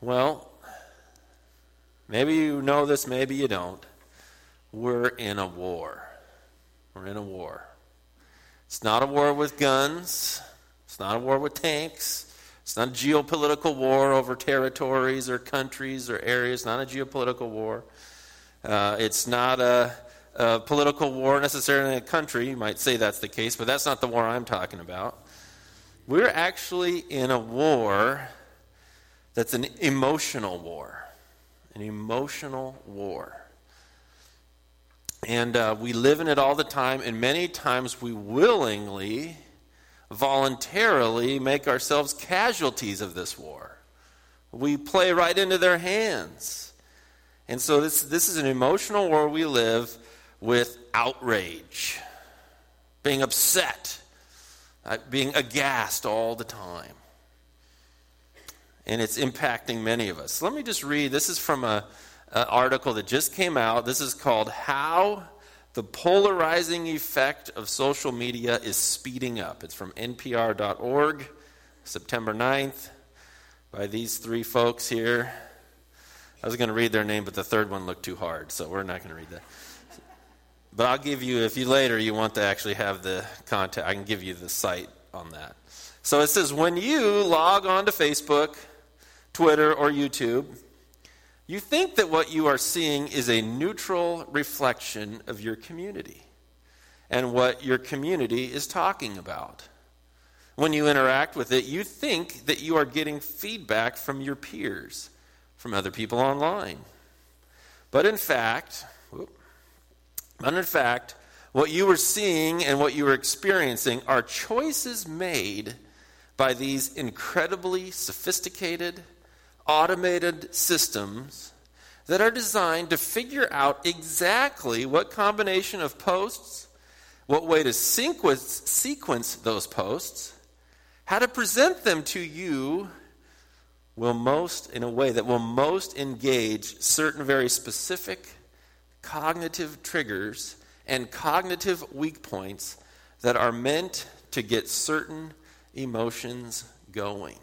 Well, maybe you know this, maybe you don't. We're in a war. We're in a war. It's not a war with guns, it's not a war with tanks. It's not a geopolitical war over territories or countries or areas, not a geopolitical war. Uh, it's not a, a political war necessarily in a country. You might say that's the case, but that's not the war I'm talking about. We're actually in a war that's an emotional war. An emotional war. And uh, we live in it all the time, and many times we willingly, voluntarily make ourselves casualties of this war. We play right into their hands. And so this, this is an emotional war we live with outrage, being upset, uh, being aghast all the time. And it's impacting many of us. Let me just read. This is from a uh, article that just came out. This is called How the Polarizing Effect of Social Media is Speeding Up. It's from NPR.org, September 9th, by these three folks here. I was going to read their name, but the third one looked too hard, so we're not going to read that. But I'll give you, if you later you want to actually have the contact, I can give you the site on that. So it says when you log on to Facebook, Twitter, or YouTube, you think that what you are seeing is a neutral reflection of your community and what your community is talking about. When you interact with it, you think that you are getting feedback from your peers, from other people online. But in fact, but in fact, what you are seeing and what you are experiencing are choices made by these incredibly sophisticated, automated systems that are designed to figure out exactly what combination of posts, what way to sequence, sequence those posts, how to present them to you will most, in a way that will most engage certain very specific cognitive triggers and cognitive weak points that are meant to get certain emotions going.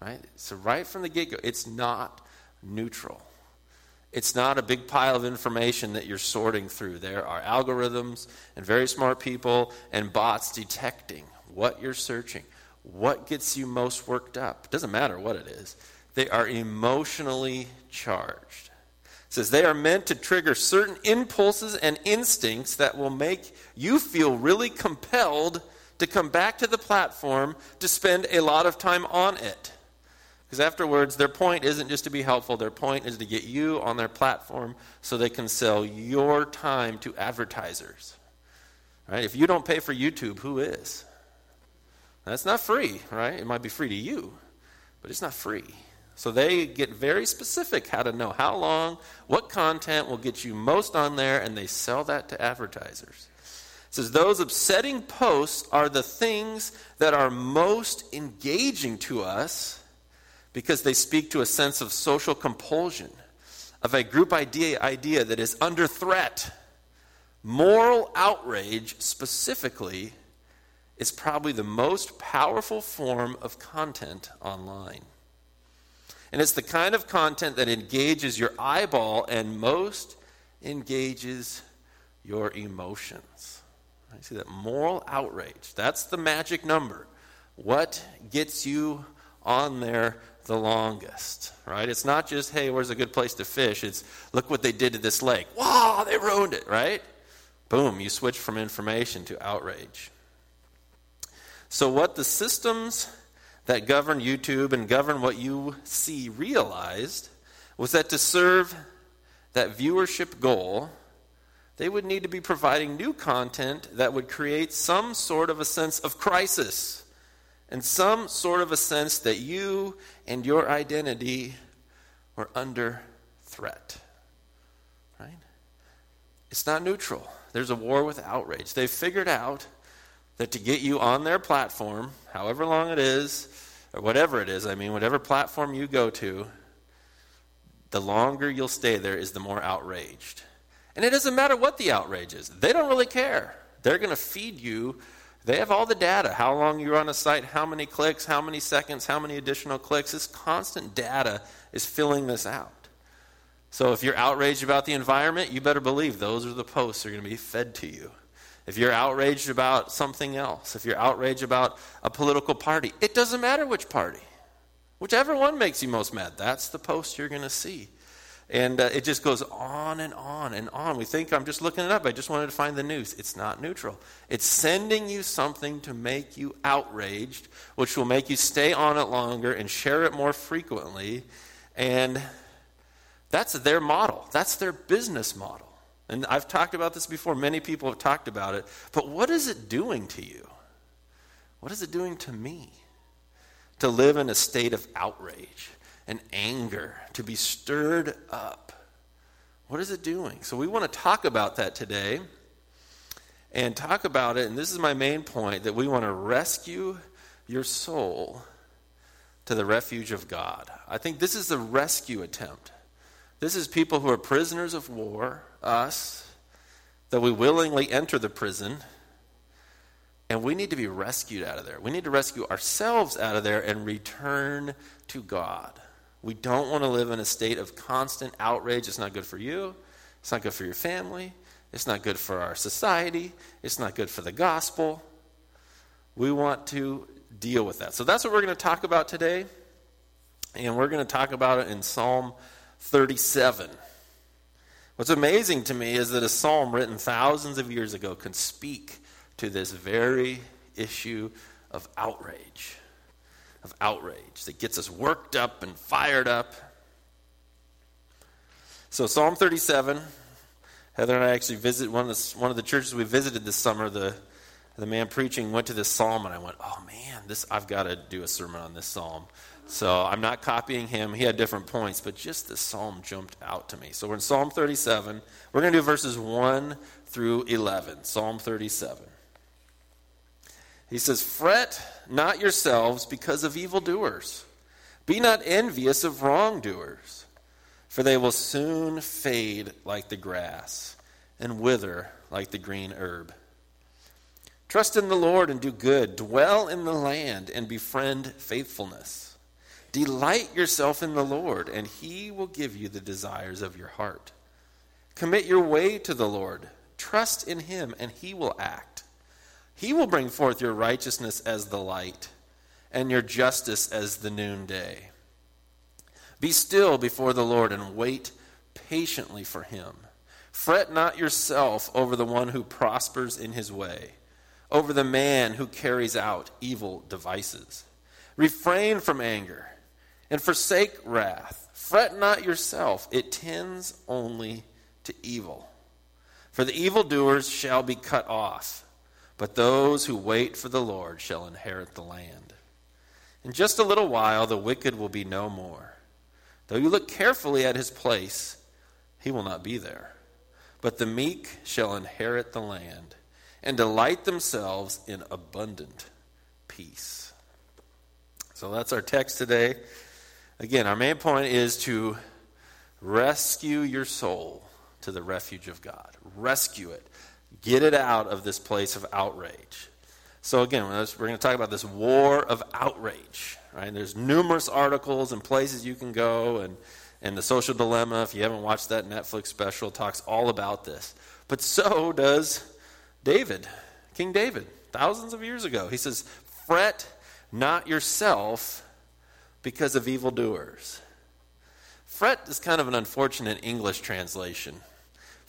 Right? So, right from the get go, it's not neutral. It's not a big pile of information that you're sorting through. There are algorithms and very smart people and bots detecting what you're searching, what gets you most worked up. It doesn't matter what it is. They are emotionally charged. It says they are meant to trigger certain impulses and instincts that will make you feel really compelled to come back to the platform to spend a lot of time on it. Because afterwards, their point isn't just to be helpful, their point is to get you on their platform so they can sell your time to advertisers. Right? If you don't pay for YouTube, who is? That's not free, right? It might be free to you, but it's not free. So they get very specific how to know how long, what content will get you most on there, and they sell that to advertisers. It says those upsetting posts are the things that are most engaging to us because they speak to a sense of social compulsion, of a group idea, idea that is under threat. Moral outrage, specifically, is probably the most powerful form of content online. And it's the kind of content that engages your eyeball and most engages your emotions. I see that moral outrage. That's the magic number. What gets you on there the longest, right? It's not just, hey, where's a good place to fish? It's, look what they did to this lake. Wow, they ruined it, right? Boom, you switch from information to outrage. So, what the systems that govern YouTube and govern what you see realized was that to serve that viewership goal, they would need to be providing new content that would create some sort of a sense of crisis and some sort of a sense that you and your identity were under threat. Right? It's not neutral. There's a war with outrage. They've figured out that to get you on their platform, however long it is, or whatever it is, I mean, whatever platform you go to, the longer you'll stay there is the more outraged. And it doesn't matter what the outrage is, they don't really care. They're going to feed you They have all the data how long you're on a site, how many clicks, how many seconds, how many additional clicks. This constant data is filling this out. So if you're outraged about the environment, you better believe those are the posts that are going to be fed to you. If you're outraged about something else, if you're outraged about a political party, it doesn't matter which party. Whichever one makes you most mad, that's the post you're going to see. And uh, it just goes on and on and on. We think I'm just looking it up. I just wanted to find the news. It's not neutral. It's sending you something to make you outraged, which will make you stay on it longer and share it more frequently. And that's their model, that's their business model. And I've talked about this before. Many people have talked about it. But what is it doing to you? What is it doing to me? To live in a state of outrage and anger, to be stirred up. What is it doing? So, we want to talk about that today and talk about it. And this is my main point that we want to rescue your soul to the refuge of God. I think this is the rescue attempt. This is people who are prisoners of war, us, that we willingly enter the prison, and we need to be rescued out of there. We need to rescue ourselves out of there and return to God. We don't want to live in a state of constant outrage. It's not good for you. It's not good for your family. It's not good for our society. It's not good for the gospel. We want to deal with that. So that's what we're going to talk about today. And we're going to talk about it in Psalm 37. What's amazing to me is that a psalm written thousands of years ago can speak to this very issue of outrage of outrage that gets us worked up and fired up. So, Psalm 37, Heather and I actually visited one of the, one of the churches we visited this summer. The, the man preaching went to this psalm, and I went, oh man, this, I've got to do a sermon on this psalm. So I'm not copying him. He had different points, but just this psalm jumped out to me. So we're in Psalm 37. We're going to do verses 1 through 11. Psalm 37. He says, Fret not yourselves because of evildoers. Be not envious of wrongdoers, for they will soon fade like the grass and wither like the green herb. Trust in the Lord and do good. Dwell in the land and befriend faithfulness. Delight yourself in the Lord, and he will give you the desires of your heart. Commit your way to the Lord. Trust in him, and he will act. He will bring forth your righteousness as the light, and your justice as the noonday. Be still before the Lord and wait patiently for him. Fret not yourself over the one who prospers in his way, over the man who carries out evil devices. Refrain from anger and forsake wrath. Fret not yourself, it tends only to evil. For the evildoers shall be cut off but those who wait for the Lord shall inherit the land. In just a little while, the wicked will be no more. Though you look carefully at his place, he will not be there. But the meek shall inherit the land and delight themselves in abundant peace. So that's our text today. Again, our main point is to rescue your soul to the refuge of God. Rescue it. Get it out of this place of outrage. So, again, we're going to talk about this war of outrage. Right? There's numerous articles and places you can go, and, and The Social Dilemma, if you haven't watched that Netflix special, talks all about this. But so does David, King David, thousands of years ago. He says, Fret not yourself because of evildoers. Fret is kind of an unfortunate English translation.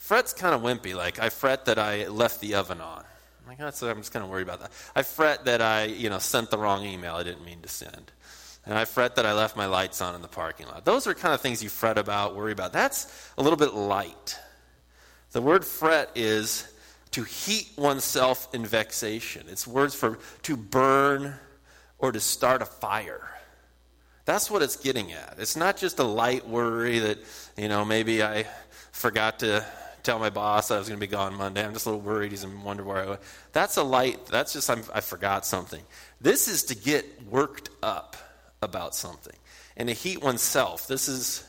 Fret's kind of wimpy. Like, I fret that I left the oven on. Like, oh, that's, I'm just kind of worried about that. I fret that I, you know, sent the wrong email I didn't mean to send. And I fret that I left my lights on in the parking lot. Those are kind of things you fret about, worry about. That's a little bit light. The word fret is to heat oneself in vexation. It's words for to burn or to start a fire. That's what it's getting at. It's not just a light worry that, you know, maybe I forgot to tell my boss I was going to be gone Monday. I'm just a little worried. He's in wonder where I went. That's a light. That's just I'm, I forgot something. This is to get worked up about something and to heat oneself. This is.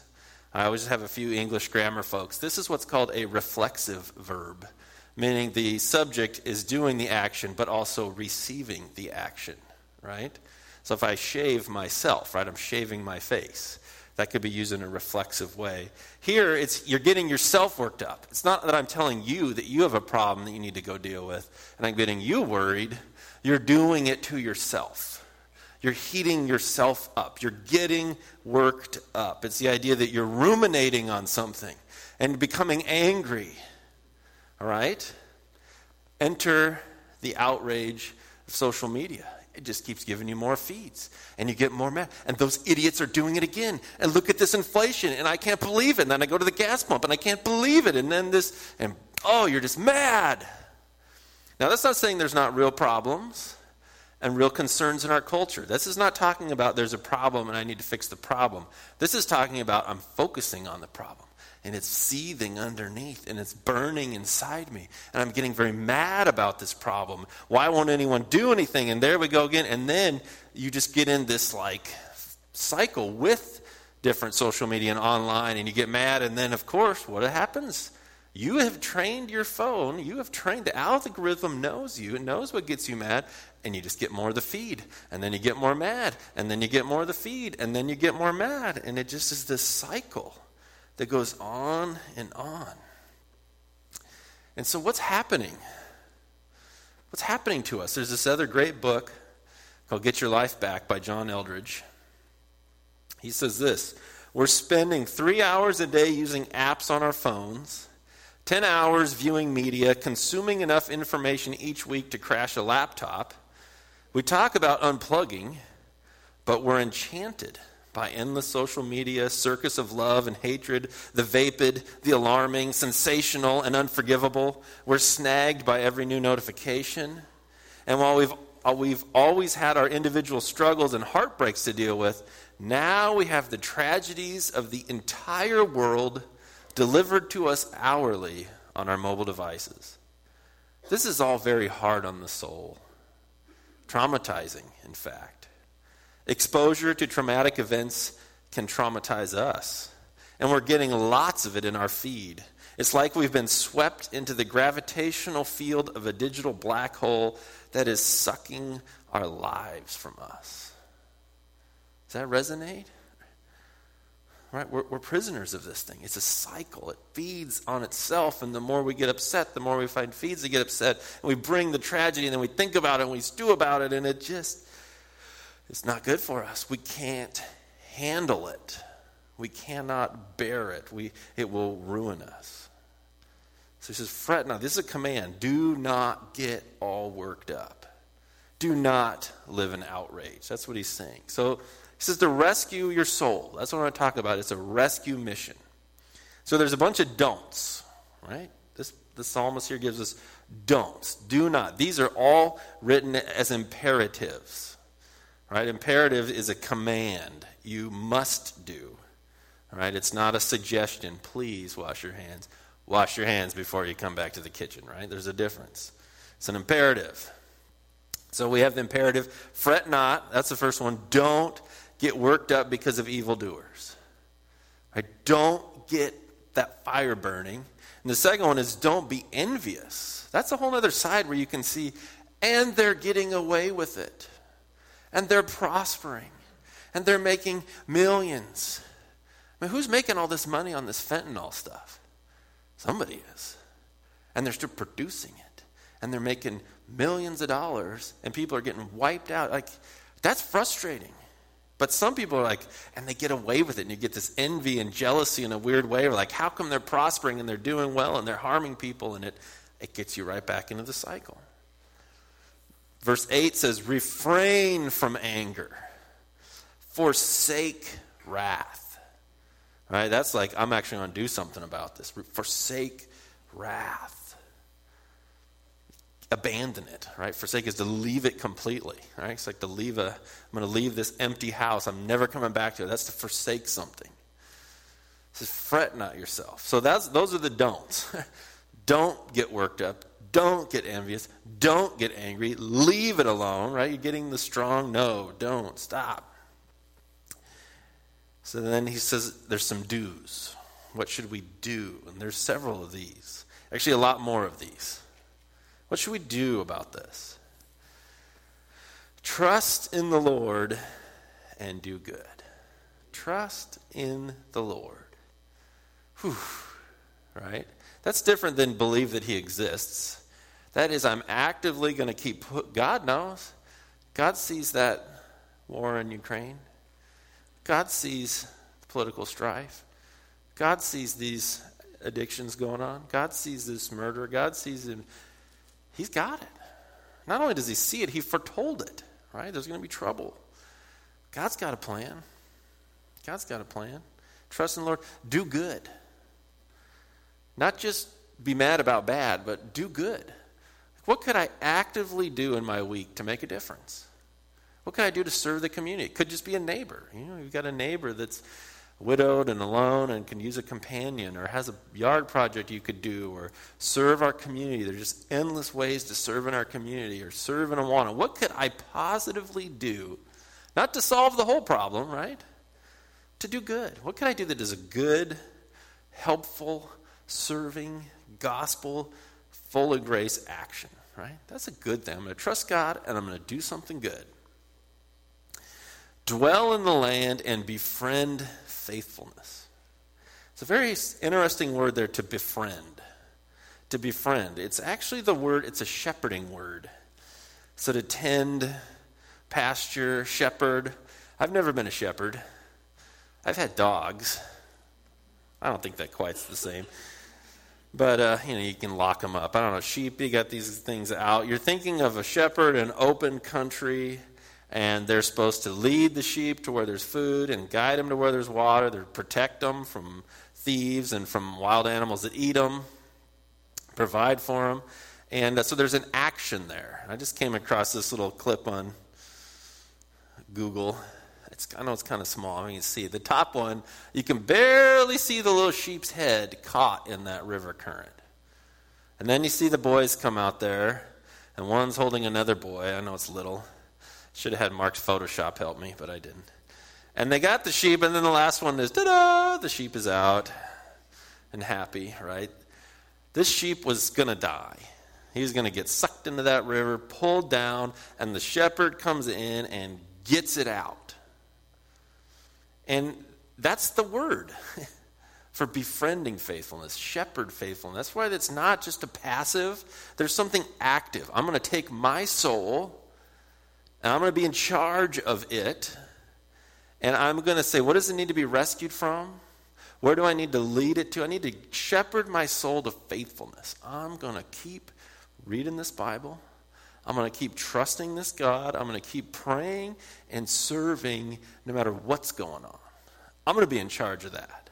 I always have a few English grammar folks. This is what's called a reflexive verb, meaning the subject is doing the action, but also receiving the action, right? So if I shave myself, right, I'm shaving my face. That could be used in a reflexive way. Here, it's you're getting yourself worked up. It's not that I'm telling you that you have a problem that you need to go deal with, and I'm getting you worried. You're doing it to yourself. You're heating yourself up. You're getting worked up. It's the idea that you're ruminating on something and becoming angry. All right? Enter the outrage of social media. It just keeps giving you more feeds, and you get more mad. And those idiots are doing it again. And look at this inflation, and I can't believe it. And then I go to the gas pump, and I can't believe it. And then this, and oh, you're just mad. Now, that's not saying there's not real problems and real concerns in our culture. This is not talking about there's a problem and I need to fix the problem. This is talking about I'm focusing on the problem and it's seething underneath and it's burning inside me. And I'm getting very mad about this problem. Why won't anyone do anything? And there we go again. And then you just get in this like cycle with different social media and online and you get mad. And then, of course, what happens? You have trained your phone, you have trained, the algorithm knows you, it knows what gets you mad, and you just get more of the feed. And then you get more mad, and then you get more of the feed, and then you get more mad. And it just is this cycle that goes on and on. And so, what's happening? What's happening to us? There's this other great book called Get Your Life Back by John Eldredge. He says this We're spending three hours a day using apps on our phones, 10 hours viewing media, consuming enough information each week to crash a laptop. We talk about unplugging, but we're enchanted by endless social media, circus of love and hatred, the vapid, the alarming, sensational, and unforgivable. We're snagged by every new notification. And while we've, uh, we've always had our individual struggles and heartbreaks to deal with, now we have the tragedies of the entire world delivered to us hourly on our mobile devices. This is all very hard on the soul, traumatizing, in fact. Exposure to traumatic events can traumatize us. And we're getting lots of it in our feed. It's like we've been swept into the gravitational field of a digital black hole that is sucking our lives from us. Does that resonate? Right? We're, we're, prisoners of this thing. It's a cycle. It feeds on itself, and the more we get upset, the more we find feeds to get upset. And we bring the tragedy, and then we think about it, and we stew about it, and it just it's not good for us. We can't handle it. We cannot bear it. We, it will ruin us. So he says, fret not. This is a command. Do not get all worked up. Do not live in outrage. That's what he's saying. So he says to rescue your soul. That's what I want to talk about. It's a rescue mission. So there's a bunch of don'ts, right? This the psalmist here gives us don'ts. Do not. These are all written as imperatives. Right? Imperative is a command. You must do. Right? It's not a suggestion. Please wash your hands. Wash your hands before you come back to the kitchen, right? There's a difference. It's an imperative. So we have the imperative fret not. That's the first one. Don't get worked up because of evildoers. Right? Don't get that fire burning. And the second one is don't be envious. That's a whole other side where you can see, and they're getting away with it and they're prospering and they're making millions. I mean, who's making all this money on this fentanyl stuff? Somebody is. And they're still producing it. And they're making millions of dollars, and people are getting wiped out. Like, that's frustrating. But some people are like, and they get away with it, and you get this envy and jealousy in a weird way. Or like, how come they're prospering and they're doing well and they're harming people? And it, it gets you right back into the cycle. Verse 8 says, Refrain from anger, forsake wrath. Right? That's like, I'm actually going to do something about this. Forsake wrath. Abandon it, right? Forsake is to leave it completely, right? It's like to leave a, I'm going to leave this empty house. I'm never coming back to it. That's to forsake something. It says, fret not yourself. So that's, those are the don'ts. Don't get worked up. Don't get envious. Don't get angry. Leave it alone, right? You're getting the strong no. Don't. Stop. So then he says there's some do's. What should we do? And there's several of these. Actually, a lot more of these. What should we do about this? Trust in the Lord and do good. Trust in the Lord. Whew. Right? That's different than believe that He exists. That is, I'm actively going to keep. God knows. God sees that war in Ukraine. God sees political strife. God sees these addictions going on. God sees this murder. God sees him. He's got it. Not only does he see it, he foretold it, right? There's going to be trouble. God's got a plan. God's got a plan. Trust in the Lord. Do good. Not just be mad about bad, but do good. What could I actively do in my week to make a difference? What can I do to serve the community? It could just be a neighbor. You know, you've got a neighbor that's widowed and alone and can use a companion or has a yard project you could do or serve our community. There's just endless ways to serve in our community or serve in Awana. What could I positively do? Not to solve the whole problem, right? To do good. What can I do that is a good, helpful, serving, gospel, full of grace action, right? That's a good thing. I'm going to trust God and I'm going to do something good. Dwell in the land and befriend faithfulness. It's a very interesting word there to befriend. To befriend. It's actually the word, it's a shepherding word. So to tend, pasture, shepherd. I've never been a shepherd. I've had dogs. I don't think that quite's the same. But, uh, you know, you can lock them up. I don't know, sheep, you got these things out. You're thinking of a shepherd, an open country, and they're supposed to lead the sheep to where there's food and guide them to where there's water. They protect them from thieves and from wild animals that eat them, provide for them. And uh, so there's an action there. I just came across this little clip on Google. It's, I know it's kind of small. I mean, you see the top one, you can barely see the little sheep's head caught in that river current. And then you see the boys come out there, and one's holding another boy. I know it's little should have had Mark's Photoshop help me, but I didn't. And they got the sheep, and then the last one is, ta da, the sheep is out and happy, right? This sheep was going to die. He was going to get sucked into that river, pulled down, and the shepherd comes in and gets it out. And that's the word for befriending faithfulness, shepherd faithfulness. That's why it's not just a passive, there's something active. I'm going to take my soul and I'm going to be in charge of it. And I'm going to say, what does it need to be rescued from? Where do I need to lead it to? I need to shepherd my soul to faithfulness. I'm going to keep reading this Bible. I'm going to keep trusting this God. I'm going to keep praying and serving no matter what's going on. I'm going to be in charge of that.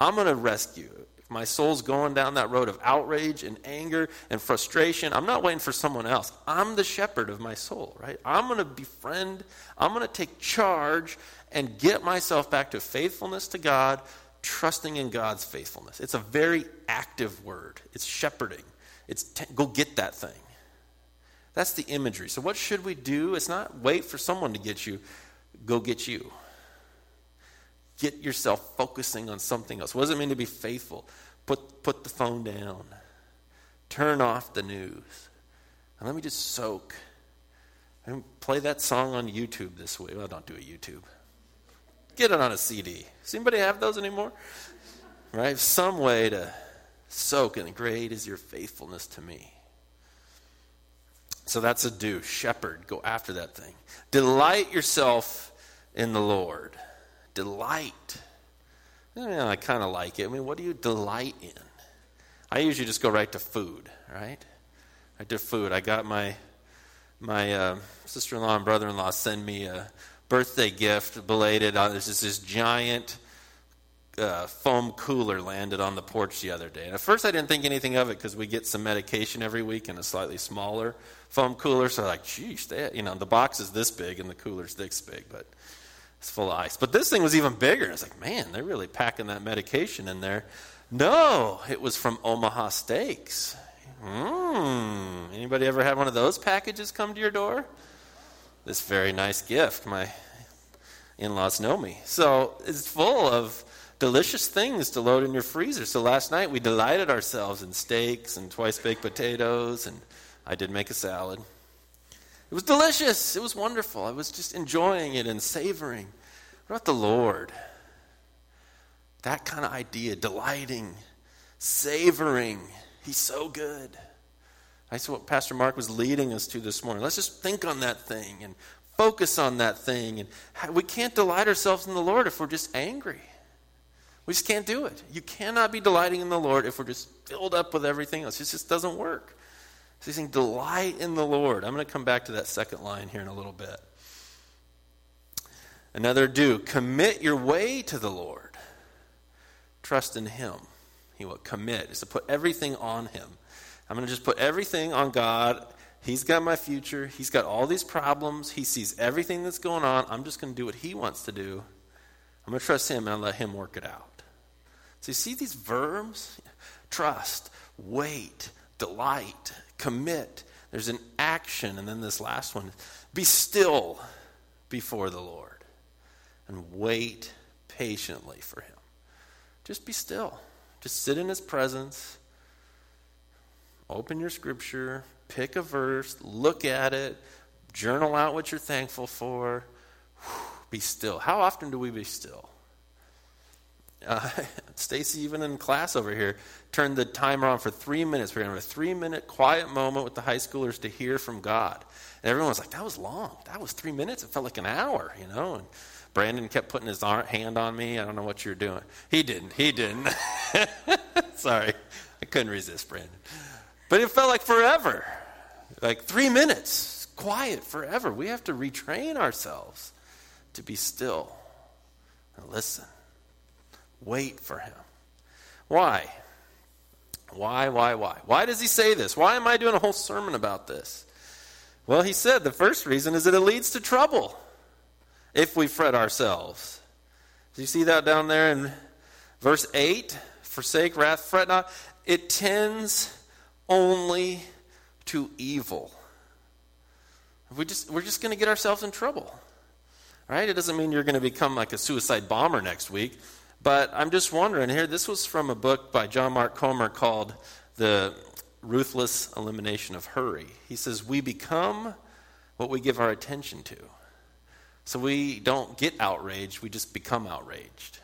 I'm going to rescue If my soul's going down that road of outrage and anger and frustration, I'm not waiting for someone else. I'm the shepherd of my soul, right? I'm going to befriend, I'm going to take charge and get myself back to faithfulness to God, trusting in God's faithfulness. It's a very active word. It's shepherding. It's t- go get that thing. That's the imagery. So what should we do? It's not wait for someone to get you. Go get you get yourself focusing on something else. What does it mean to be faithful? Put, put the phone down, turn off the news, and let me just soak. And play that song on YouTube this week. Well, don't do a YouTube. Get it on a CD. Does anybody have those anymore? Right? Some way to soak, and great is your faithfulness to me. So that's a do. Shepherd, go after that thing. Delight yourself in the Lord delight. I kind of like it. I mean, what do you delight in? I usually just go right to food, right? Right to food. I got my my uh, sister-in-law and brother-in-law send me a birthday gift, belated. Uh, there's this giant uh, foam cooler landed on the porch the other day. And at first, I didn't think anything of it because we get some medication every week in a slightly smaller foam cooler. So, like, geez, they, you know, the box is this big and the cooler's this big, but it's full of ice. But this thing was even bigger. It's like, man, they're really packing that medication in there. No, it was from Omaha Steaks. Mmm. Anybody ever had one of those packages come to your door? This very nice gift. My in laws know me. So it's full of delicious things to load in your freezer. So last night we delighted ourselves in steaks and twice baked potatoes and I did make a salad. It was delicious. It was wonderful. I was just enjoying it and savoring. What about the Lord? That kind of idea, delighting, savoring. He's so good. That's what Pastor Mark was leading us to this morning. Let's just think on that thing and focus on that thing. And we can't delight ourselves in the Lord if we're just angry. We just can't do it. You cannot be delighting in the Lord if we're just filled up with everything else. It just doesn't work. So he's saying, delight in the Lord. I'm going to come back to that second line here in a little bit. Another do. Commit your way to the Lord. Trust in Him. He will commit is to put everything on Him. I'm going to just put everything on God. He's got my future. He's got all these problems. He sees everything that's going on. I'm just going to do what He wants to do. I'm going to trust Him and let Him work it out. So you see these verbs? Trust, wait, delight, commit. There's an action. And then this last one be still before the Lord and wait patiently for Him. Just be still. Just sit in His presence. Open your scripture, pick a verse, look at it, journal out what you're thankful for. Be still. How often do we be still? Uh, Stacy, even in class over here, turned the timer on for three minutes. We're going to have a three minute quiet moment with the high schoolers to hear from God. And everyone was like, that was long. That was three minutes. It felt like an hour, you know? And Brandon kept putting his hand on me. I don't know what you're doing. He didn't. He didn't. Sorry. I couldn't resist, Brandon. But it felt like forever. Like three minutes, quiet forever. We have to retrain ourselves to be still and listen. Wait for him. Why? Why, why, why? Why does he say this? Why am I doing a whole sermon about this? Well, he said the first reason is that it leads to trouble if we fret ourselves. Do you see that down there in verse 8? Forsake wrath, fret not. It tends only to evil. We just, we're just going to get ourselves in trouble. Right? It doesn't mean you're going to become like a suicide bomber next week. But I'm just wondering here, this was from a book by John Mark Comer called The Ruthless Elimination of Hurry. He says, We become what we give our attention to. So we don't get outraged, we just become outraged.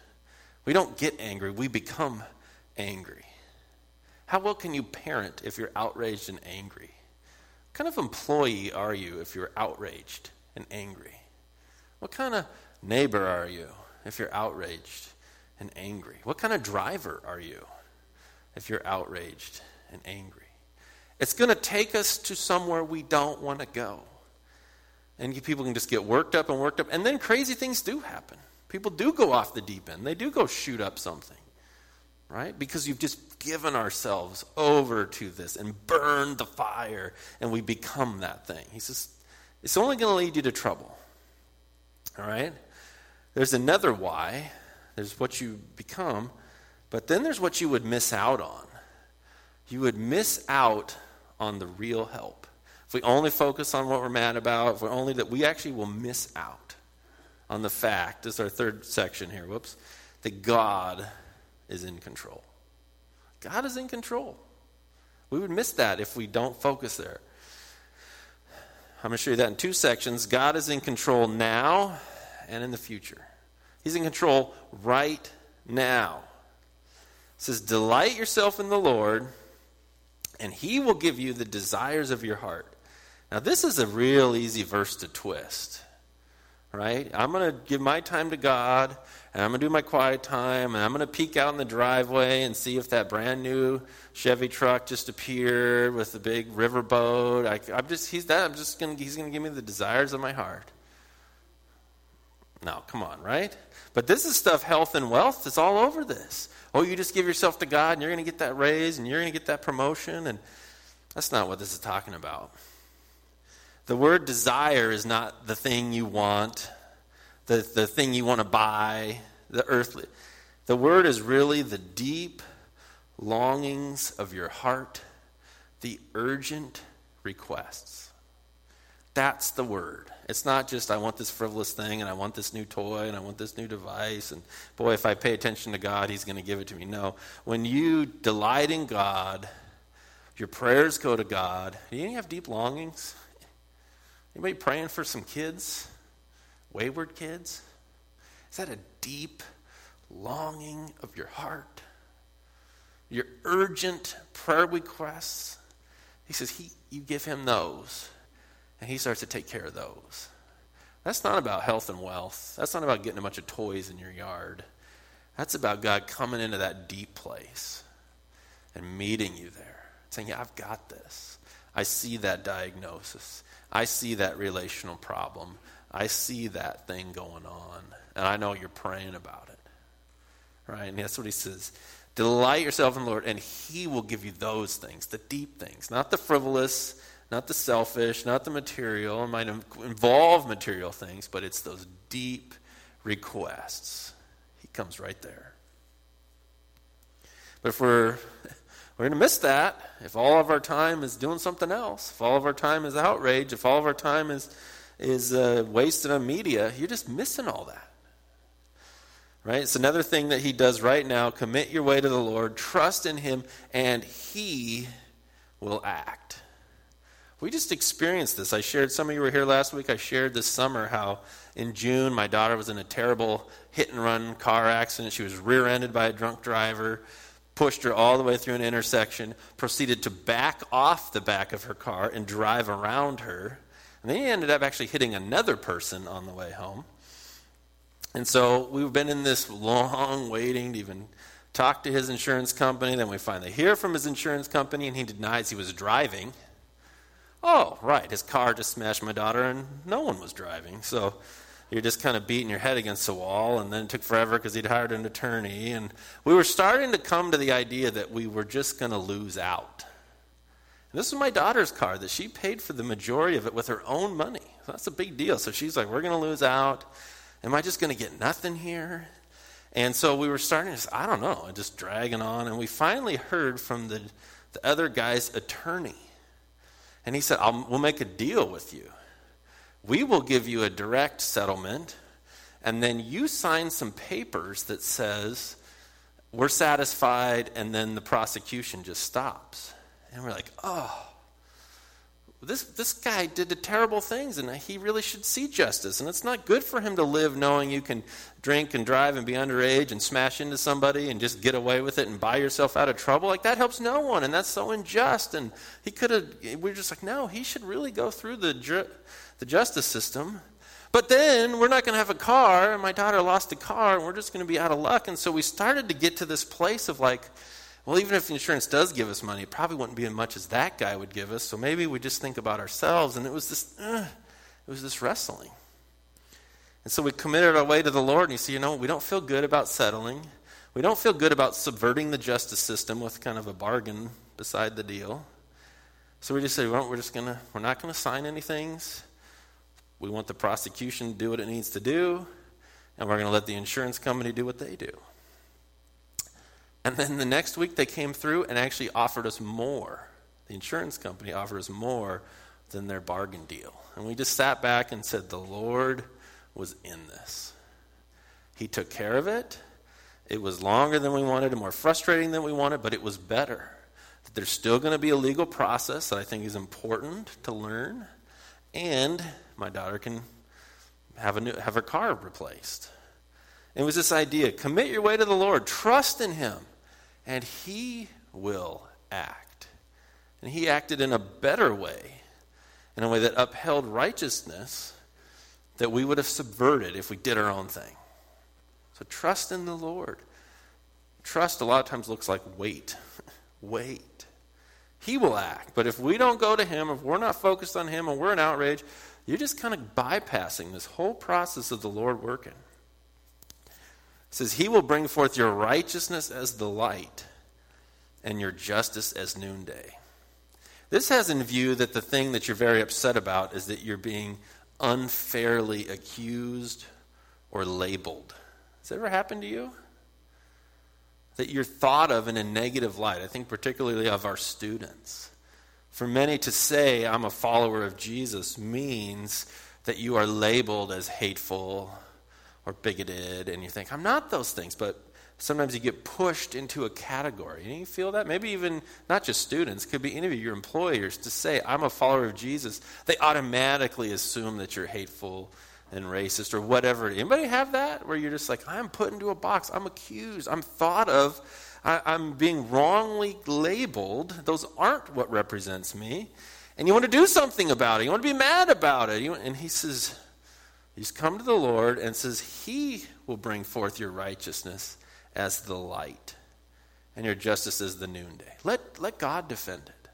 We don't get angry, we become angry. How well can you parent if you're outraged and angry? What kind of employee are you if you're outraged and angry? What kind of neighbor are you if you're outraged and angry? What kind of driver are you if you're outraged and angry? It's going to take us to somewhere we don't want to go. And people can just get worked up and worked up. And then crazy things do happen. People do go off the deep end, they do go shoot up something, right? Because you've just given ourselves over to this and burned the fire, and we become that thing. He says, it's only going to lead you to trouble. All right? There's another why there's what you become, but then there's what you would miss out on. You would miss out on the real help. If we only focus on what we're mad about, if we're only that we actually will miss out on the fact, this is our third section here, whoops, that God is in control. God is in control. We would miss that if we don't focus there. I'm going to show you that in two sections. God is in control now and in the future. He's in control right now. It says, Delight yourself in the Lord, and he will give you the desires of your heart. Now, this is a real easy verse to twist, right? I'm going to give my time to God, and I'm going to do my quiet time, and I'm going to peek out in the driveway and see if that brand new Chevy truck just appeared with the big riverboat. I, am just, he's that, I'm just going he's going to give me the desires of my heart. Now, come on, right? But this is stuff, health and wealth, it's all over this. Oh, you just give yourself to God and you're going to get that raise and you're going to get that promotion. And that's not what this is talking about. The word desire is not the thing you want, the, the thing you want to buy, the earthly. The word is really the deep longings of your heart, the urgent requests. That's the word. It's not just, I want this frivolous thing and I want this new toy and I want this new device. And boy, if I pay attention to God, He's going to give it to me. No. When you delight in God, Your prayers go to God. Do you have deep longings? Anybody praying for some kids? Wayward kids? Is that a deep longing of your heart? Your urgent prayer requests? He says, he, You give him those, and he starts to take care of those. That's not about health and wealth. That's not about getting a bunch of toys in your yard. That's about God coming into that deep place and meeting you there, saying, Yeah, I've got this. I see that diagnosis. I see that relational problem. I see that thing going on. And I know you're praying about it. Right? And that's what he says. Delight yourself in the Lord, and he will give you those things, the deep things, not the frivolous, not the selfish, not the material. It might involve material things, but it's those deep requests. He comes right there. But if we're we're going to miss that if all of our time is doing something else. If all of our time is outrage, if all of our time is is uh, wasted on media, you're just missing all that. Right? It's another thing that he does right now. Commit your way to the Lord, trust in him, and he will act. We just experienced this. I shared, some of you were here last week. I shared this summer how in June my daughter was in a terrible hit and run car accident. She was rear ended by a drunk driver, pushed her all the way through an intersection, proceeded to back off the back of her car and drive around her. And then he ended up actually hitting another person on the way home. And so we've been in this long waiting to even talk to his insurance company. Then we finally hear from his insurance company, and he denies he was driving. Oh, right. His car just smashed my daughter and no one was driving. So you're just kind of beating your head against the wall. And then it took forever because he'd hired an attorney. And we were starting to come to the idea that we were just going to lose out. And this was my daughter's car that she paid for the majority of it with her own money. So that's a big deal. So she's like, we're going to lose out. Am I just going to get nothing here? And so we were starting to, I don't know, just dragging on. And we finally heard from the, the other guy's attorney. And he said, We'll make a deal with you. We will give you a direct settlement, and then you sign some papers that says, We're satisfied, and then the prosecution just stops. And we're like, Oh, this, this guy did the terrible things and he really should see justice. And it's not good for him to live knowing you can drink and drive and be underage and smash into somebody and just get away with it and buy yourself out of trouble. Like that helps no one and that's so unjust. And he could have, we're just like, no, he should really go through the, ju- the justice system. But then we're not going to have a car. And my daughter lost a car and we're just going to be out of luck. And so we started to get to this place of like, well, even if the insurance does give us money, it probably wouldn't be as much as that guy would give us. So maybe we just think about ourselves. And it was this, uh, it was this wrestling. And so we committed our way to the Lord, and you see, you know, we don't feel good about settling. We don't feel good about subverting the justice system with kind of a bargain beside the deal. So we just say, well, we're just gonna, we're not gonna sign any things. We want the prosecution to do what it needs to do, and we're gonna let the insurance company do what they do. And then the next week they came through and actually offered us more. The insurance company offered us more than their bargain deal. And we just sat back and said, The Lord was in this. He took care of it. It was longer than we wanted and more frustrating than we wanted, but it was better. There's still going to be a legal process that I think is important to learn. And my daughter can have, a new, have her car replaced. It was this idea commit your way to the Lord, trust in Him and he will act. And he acted in a better way, in a way that upheld righteousness that we would have subverted if we did our own thing. So trust in the Lord. Trust a lot of times looks like wait. wait. He will act. But if we don't go to him, if we're not focused on him and we're in outrage, you're just kind of bypassing this whole process of the Lord working. Says, He will bring forth your righteousness as the light and your justice as noonday. This has in view that the thing that you're very upset about is that you're being unfairly accused or labeled. Has that ever happened to you? That you're thought of in a negative light. I think particularly of our students. For many to say, I'm a follower of Jesus, means that you are labeled as hateful or bigoted, and you think, I'm not those things. But sometimes you get pushed into a category. And you feel that? Maybe even not just students, could be any of your employers to say, I'm a follower of Jesus. They automatically assume that you're hateful and racist or whatever. Anybody have that? Where you're just like, I'm put into a box, I'm accused, I'm thought of, I, I'm being wrongly labeled. Those aren't what represents me. And you want to do something about it. You want to be mad about it. You, and he says, He's come to the Lord and says, He will bring forth your righteousness as the light and your justice as the noonday. Let, let God defend it.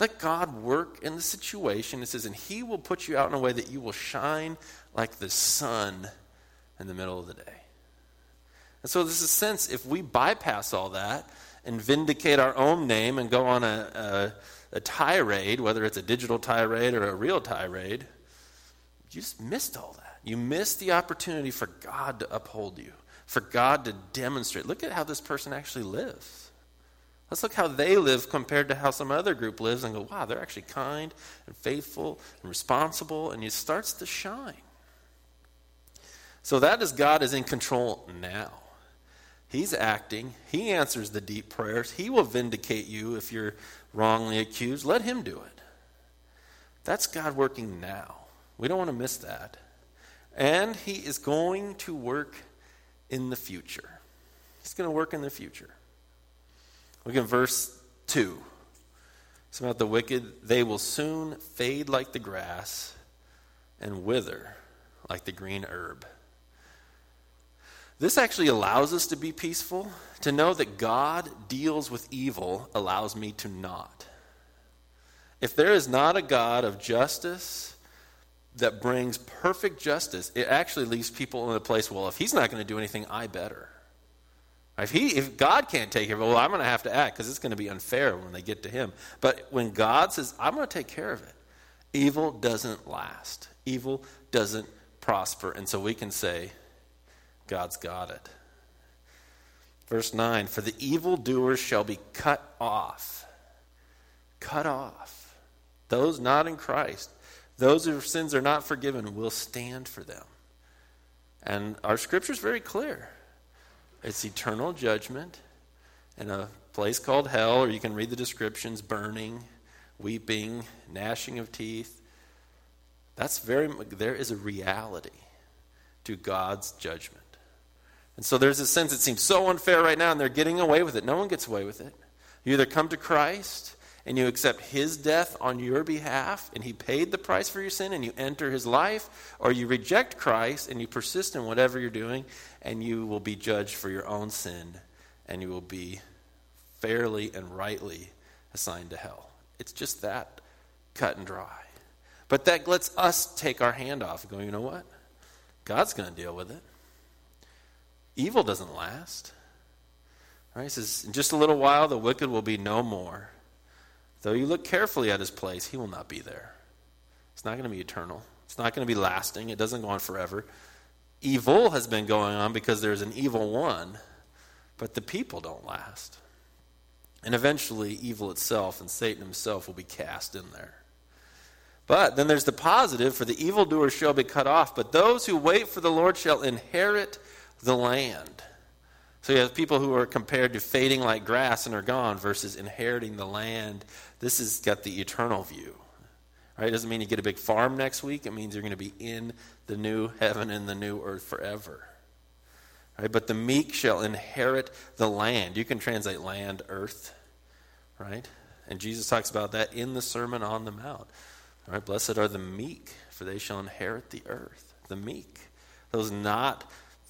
Let God work in the situation. It says, and He will put you out in a way that you will shine like the sun in the middle of the day. And so, there's a sense if we bypass all that and vindicate our own name and go on a, a, a tirade, whether it's a digital tirade or a real tirade, you just missed all that. You missed the opportunity for God to uphold you for God to demonstrate. Look at how this person actually lives. Let's look how they live compared to how some other group lives and go, wow, they're actually kind and faithful and responsible, and it starts to shine. So that is God is in control now. He's acting. He answers the deep prayers. He will vindicate you if you're wrongly accused. Let him do it. That's God working now. We don't want to miss that. And he is going to work in the future. He's going to work in the future. Look at verse 2. It's about the wicked. They will soon fade like the grass and wither like the green herb. This actually allows us to be peaceful. To know that God deals with evil allows me to not. If there is not a God of justice that brings perfect justice, it actually leaves people in a place, well, if he's not going to do anything, I better. If, he, if God can't take care of it, well, I'm going to have to act because it's going to be unfair when they get to him. But when God says, I'm going to take care of it, evil doesn't last. Evil doesn't prosper. And so we can say, God's got it. Verse 9 For the evildoers shall be cut off. Cut off. Those not in Christ those whose sins are not forgiven will stand for them. And our scripture is very clear it's eternal judgment in a place called hell, or you can read the descriptions burning, weeping, gnashing of teeth. That's very, there is a reality to God's judgment. And so there's a sense it seems so unfair right now, and they're getting away with it. No one gets away with it. You either come to Christ and you accept his death on your behalf and he paid the price for your sin and you enter his life, or you reject Christ and you persist in whatever you're doing and you will be judged for your own sin and you will be fairly and rightly assigned to hell. It's just that cut and dry. But that lets us take our hand off and go, you know what? God's going to deal with it. Evil doesn't last. Right? He says, in just a little while, the wicked will be no more. Though you look carefully at his place, he will not be there. It's not going to be eternal. It's not going to be lasting. It doesn't go on forever. Evil has been going on because there's an evil one, but the people don't last. And eventually, evil itself and Satan himself will be cast in there. But then there's the positive for the evildoer shall be cut off, but those who wait for the Lord shall inherit the land. So you have people who are compared to fading like grass and are gone versus inheriting the land. This has got the eternal view. Right? It doesn't mean you get a big farm next week. It means you're going to be in the new heaven and the new earth forever. Right? But the meek shall inherit the land. You can translate land, earth. Right? And Jesus talks about that in the Sermon on the Mount. Right? Blessed are the meek, for they shall inherit the earth. The meek. Those not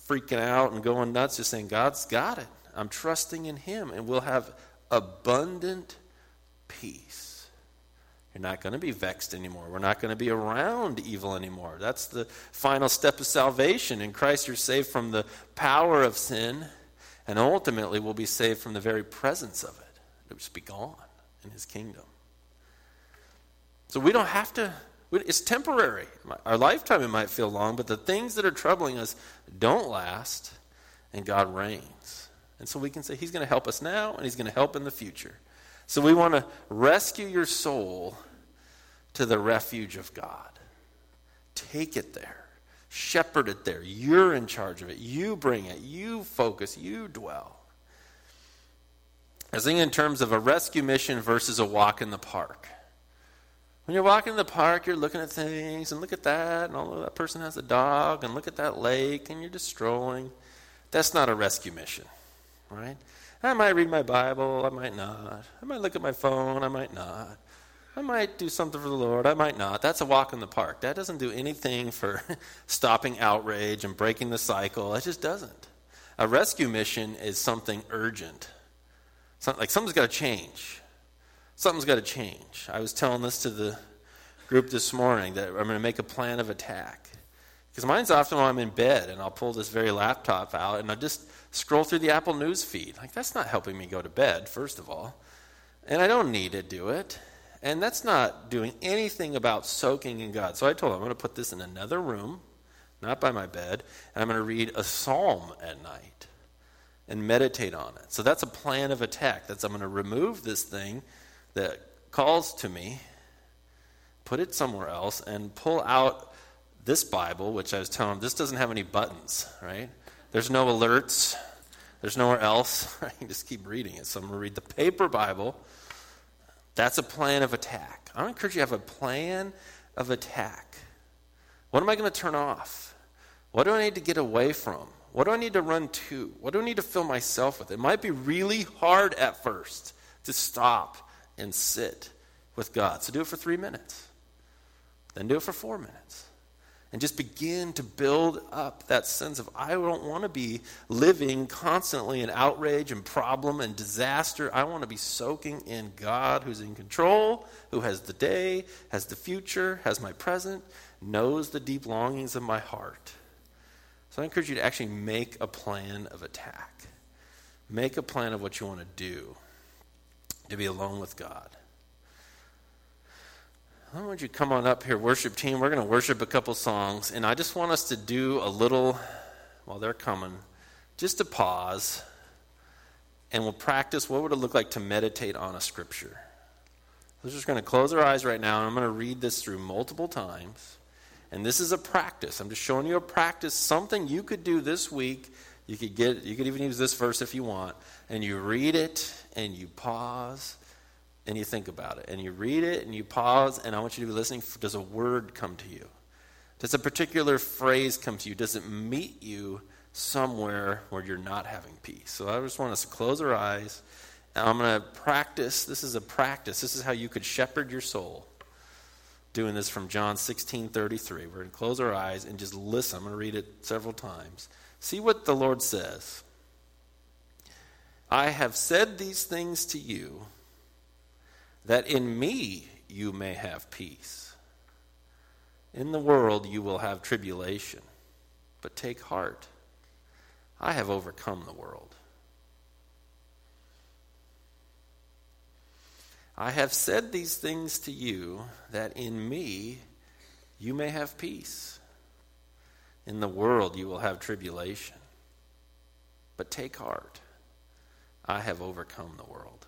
freaking out and going nuts, just saying, God's got it. I'm trusting in Him, and we'll have abundant peace. You're not going to be vexed anymore. We're not going to be around evil anymore. That's the final step of salvation. In Christ, you're saved from the power of sin, and ultimately, we'll be saved from the very presence of it. It'll just be gone in His kingdom. So we don't have to it's temporary. Our lifetime, it might feel long, but the things that are troubling us don't last, and God reigns. And so we can say He's going to help us now, and He's going to help in the future. So we want to rescue your soul to the refuge of God. Take it there. Shepherd it there. You're in charge of it. You bring it. You focus. You dwell. I thinking in terms of a rescue mission versus a walk in the park. When you're walking in the park, you're looking at things, and look at that, and although that person has a dog, and look at that lake, and you're just strolling. That's not a rescue mission, right? I might read my Bible, I might not. I might look at my phone, I might not. I might do something for the Lord, I might not. That's a walk in the park. That doesn't do anything for stopping outrage and breaking the cycle. It just doesn't. A rescue mission is something urgent. Something, like something's got to change something's got to change. I was telling this to the group this morning that I'm going to make a plan of attack. Because mine's often when I'm in bed and I'll pull this very laptop out and I'll just scroll through the Apple News feed. Like, that's not helping me go to bed, first of all. And I don't need to do it. And that's not doing anything about soaking in God. So I told him I'm going to put this in another room, not by my bed, and I'm going to read a psalm at night and meditate on it. So that's a plan of attack. That's I'm going to remove this thing that calls to me, put it somewhere else, and pull out this Bible, which I was telling him, this doesn't have any buttons, right? There's no alerts. There's nowhere else. I can just keep reading it. So I'm going to read the paper Bible. That's a plan of attack. I encourage you to have a plan of attack. What am I going to turn off? What do I need to get away from? What do I need to run to? What do I need to fill myself with? It might be really hard at first to stop and sit with God. So do it for three minutes. Then do it for four minutes. And just begin to build up that sense of, I don't want to be living constantly in outrage and problem and disaster. I want to be soaking in God who's in control, who has the day, has the future, has my present, knows the deep longings of my heart. So I encourage you to actually make a plan of attack. Make a plan of what you want to do to be alone with God. I want you come on up here, worship team. We're going to worship a couple songs, and I just want us to do a little, while they're coming, just to pause, and we'll practice what would it look like to meditate on a scripture. We're just going to close our eyes right now, and I'm going to read this through multiple times. And this is a practice. I'm just showing you a practice, something you could do this week. You could get you could even use this verse if you want and you read it and you pause and you think about it. And you read it and you pause, and I want you to be listening. For, does a word come to you? Does a particular phrase come to you? Does it meet you somewhere where you're not having peace? So I just want us to close our eyes. And I'm going to practice. This is a practice. This is how you could shepherd your soul. Doing this from John 16 33. We're going to close our eyes and just listen. I'm going to read it several times. See what the Lord says. I have said these things to you that in me you may have peace. In the world you will have tribulation, but take heart. I have overcome the world. I have said these things to you that in me you may have peace. In the world you will have tribulation, but take heart. I have overcome the world.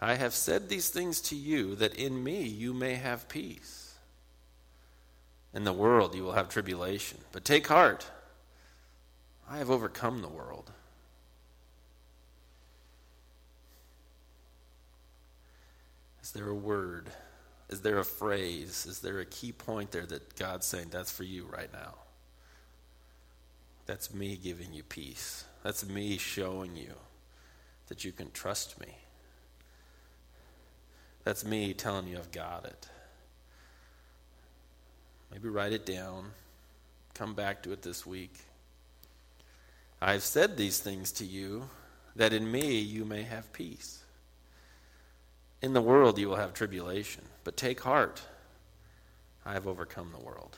I have said these things to you that in me you may have peace. In the world you will have tribulation, but take heart. I have overcome the world. Is there a word? Is there a phrase? Is there a key point there that God's saying, that's for you right now? That's me giving you peace. That's me showing you that you can trust me. That's me telling you I've got it. Maybe write it down. Come back to it this week. I've said these things to you that in me you may have peace. In the world you will have tribulation, but take heart. I have overcome the world.